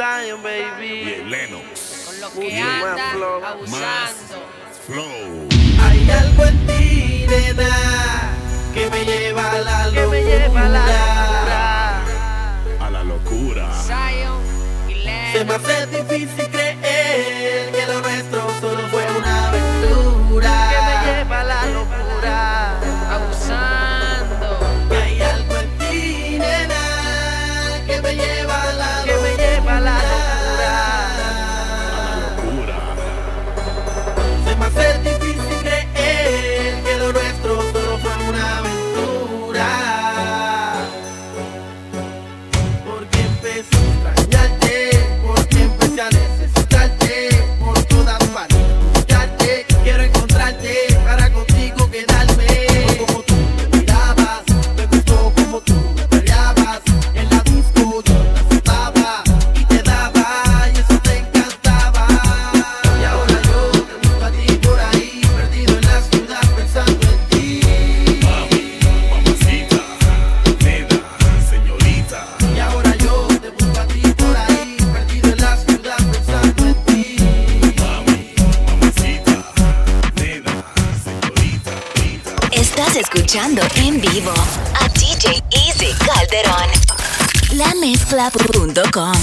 Y Lennox. Con lo flow. Flow. Hay algo en ti, nena, que me lleva a la locura. A la locura. A la locura. Zion. Se me hace difícil en vivo a DJ Easy Calderón. La mezcla.com.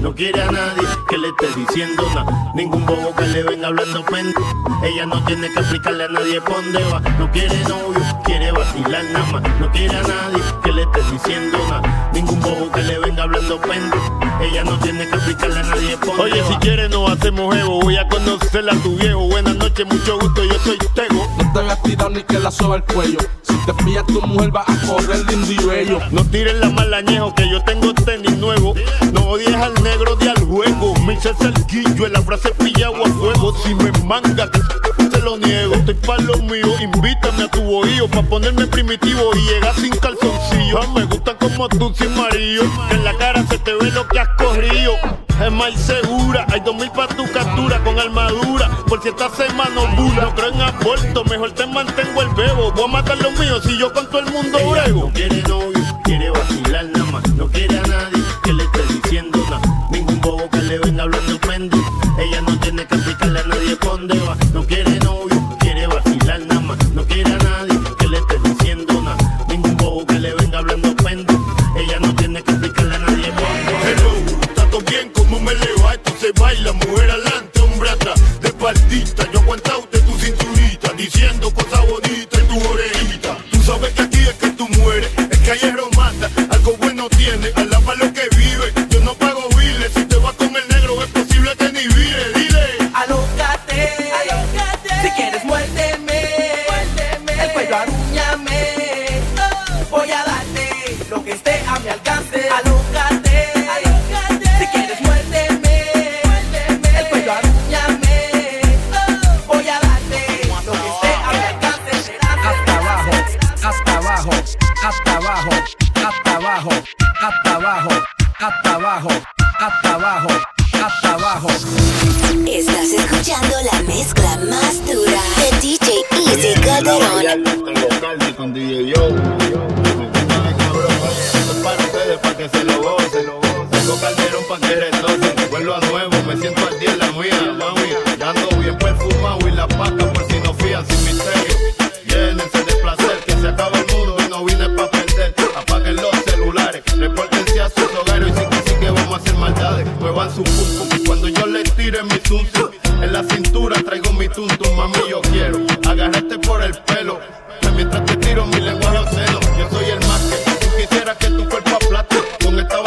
No quiere a nadie que le esté diciendo nada. Ningún bobo que le venga hablando pende. Ella no tiene que explicarle a nadie por dónde va. No quiere novio, quiere vacilar nada más. No quiere a nadie que le esté diciendo nada. Ningún bobo que le venga hablando pende. Ella no tiene que explicarle a nadie por Oye, si quieres nos hacemos evo. Voy a conocerla a tu viejo. Buenas noches, mucho gusto, yo soy Tego. No te voy a tirar ni que la soba el cuello. Si te pilla tu mujer va a correr lindo y bello. No tires la mala añejo que yo tengo tenis nuevo. No odies al negro de al juego. Me hice cerquillo en la frase pillado a fuego. Si me manga, lo niego. Estoy pa' lo mío. Invítame a tu bohío pa' ponerme primitivo y llegar sin calzoncillo. Me gusta como tú sin marido. Que en la cara se te ve lo que has corrido. Es más segura, hay dos mil pa' tu captura con armadura. Por si esta semana bula. No creo en aborto, mejor te mantengo el bebo. Voy a matar los míos si yo con todo el mundo brego. Como me le va. Esto se baila, mujer adelante, hombre atrás. De partita, yo aguantado hasta abajo, hasta abajo, hasta abajo, hasta abajo, hasta abajo, hasta abajo, hasta abajo. Estás escuchando la mezcla más dura de DJ Easy Calderón. Tengo calde con DJ Yo. Para ustedes, para que se lo gocen. Tengo calderón para que retocen. Cuando yo les tire mi zum. En la cintura traigo mi tuntum, mami, yo quiero agarrarte por el pelo. Mientras te tiro mi lenguaje obsceno, yo soy el más que tú quisieras que tu cuerpo aplaste. Con esta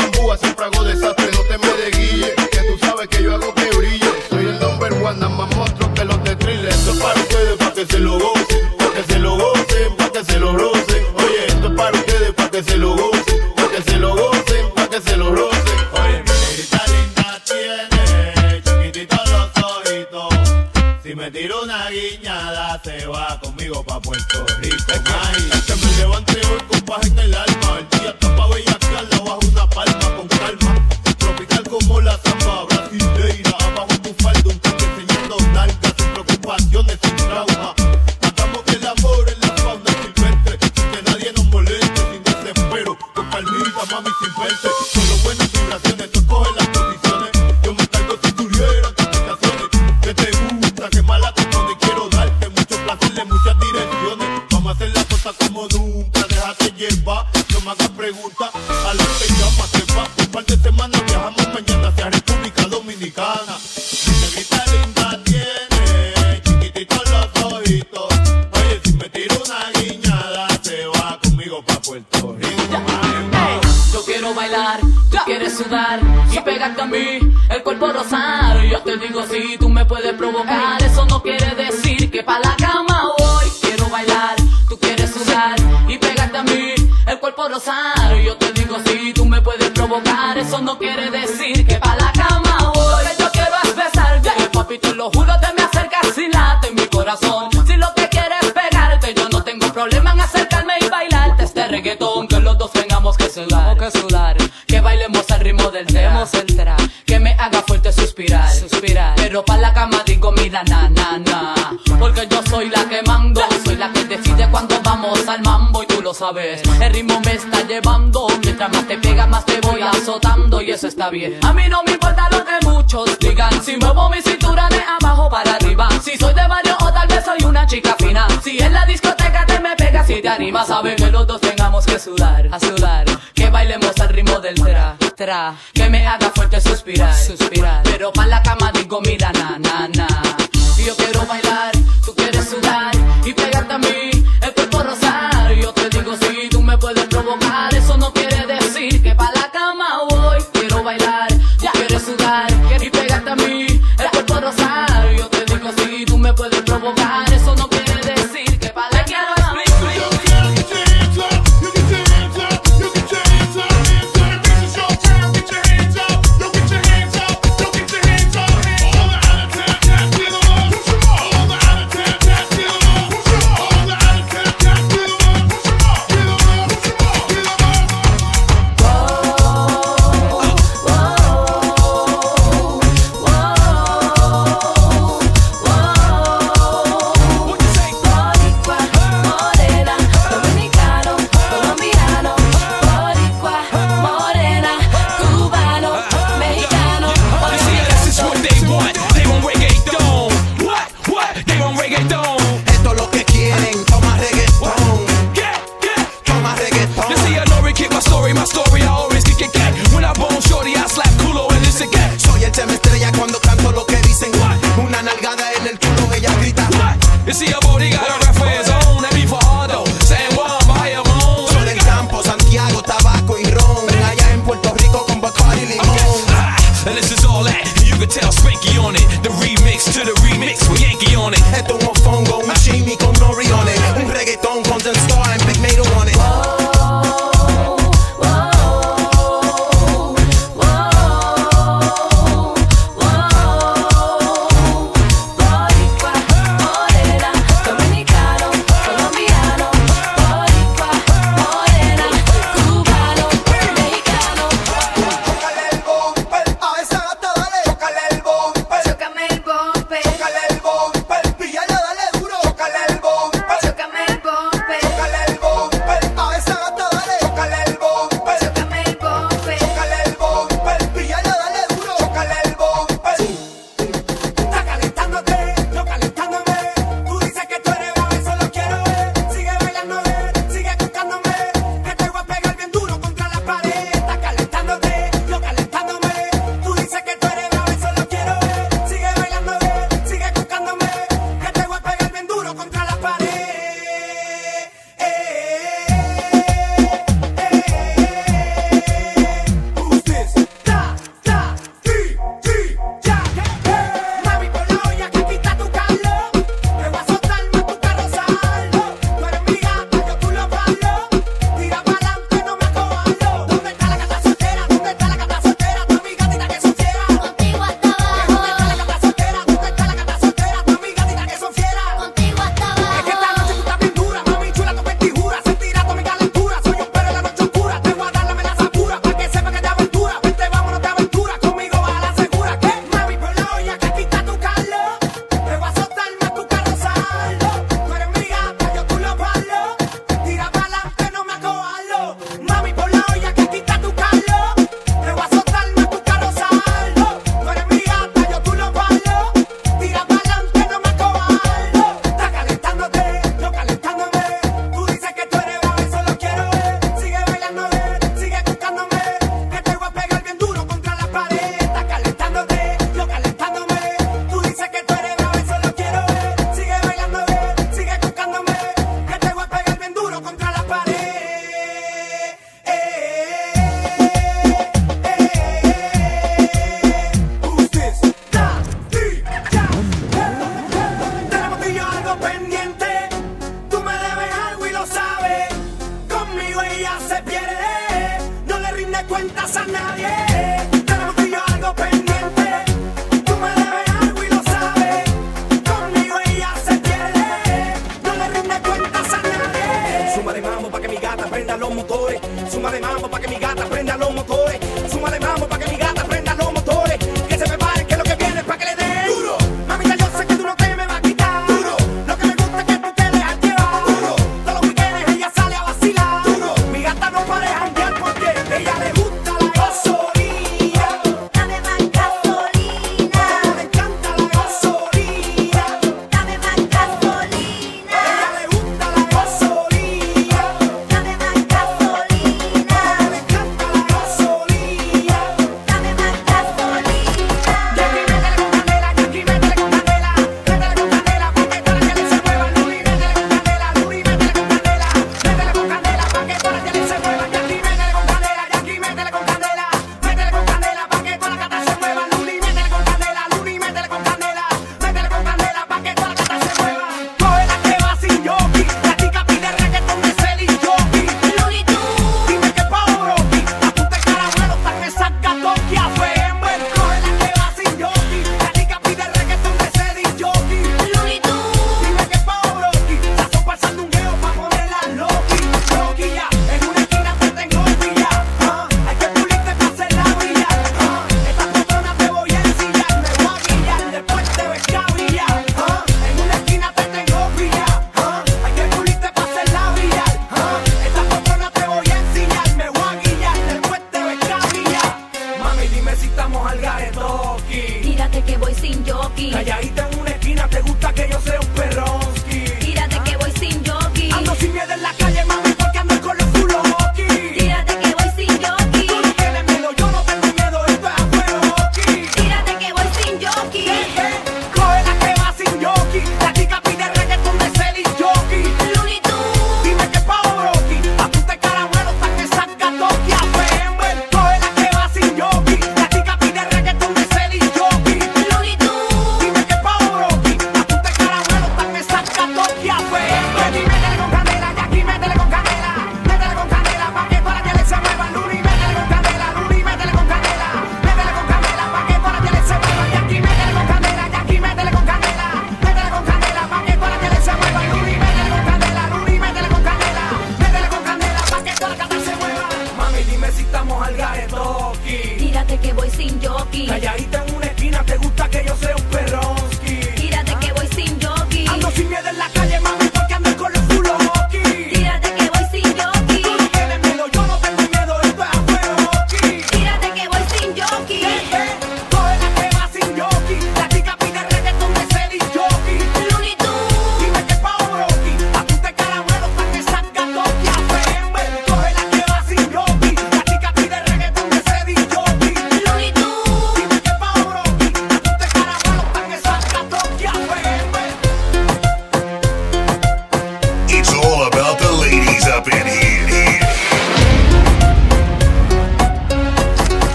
y pegarte a mí, el cuerpo rosar. Yo te digo si tú me puedes provocar, eso no quiere decir que pa' la cama voy. Quiero bailar, tú quieres sudar y pegarte a mí, el cuerpo rosar. Yo te digo si tú me puedes provocar, eso no quiere decir que pa' la cama voy. Lo que yo quiero es besarte, papi, te lo juro, te me acercas y late mi corazón. Si lo que quieres es pegarte, yo no tengo problema en acercarme y bailarte este reggaetón, que los dos tengamos que que sudar, pero pa' la cama digo mira na na na, porque yo soy la que mando, soy la que decide cuando vamos al mambo y tú lo sabes, el ritmo me está llevando, mientras más te pega más te voy azotando y eso está bien, a mí no me importa lo que muchos digan, si muevo mi cintura de abajo para arriba, si soy de barrio o tal vez soy una chica fina, si en la discoteca te me pegas y te animas, sabes que los dos tengamos que sudar, a sudar, que bailemos al ritmo del tra, que me haga fuerte suspirar, suspirar. Pero pa' la cama digo, mira, na, na, na. You see body got a for his own. That be for Son campo, Santiago, tabaco y ron. Allá en Puerto Rico con Bacardi limón. Ah, and this is all that. You can tell Spanky on it. The remix to the remix with Yankee on it.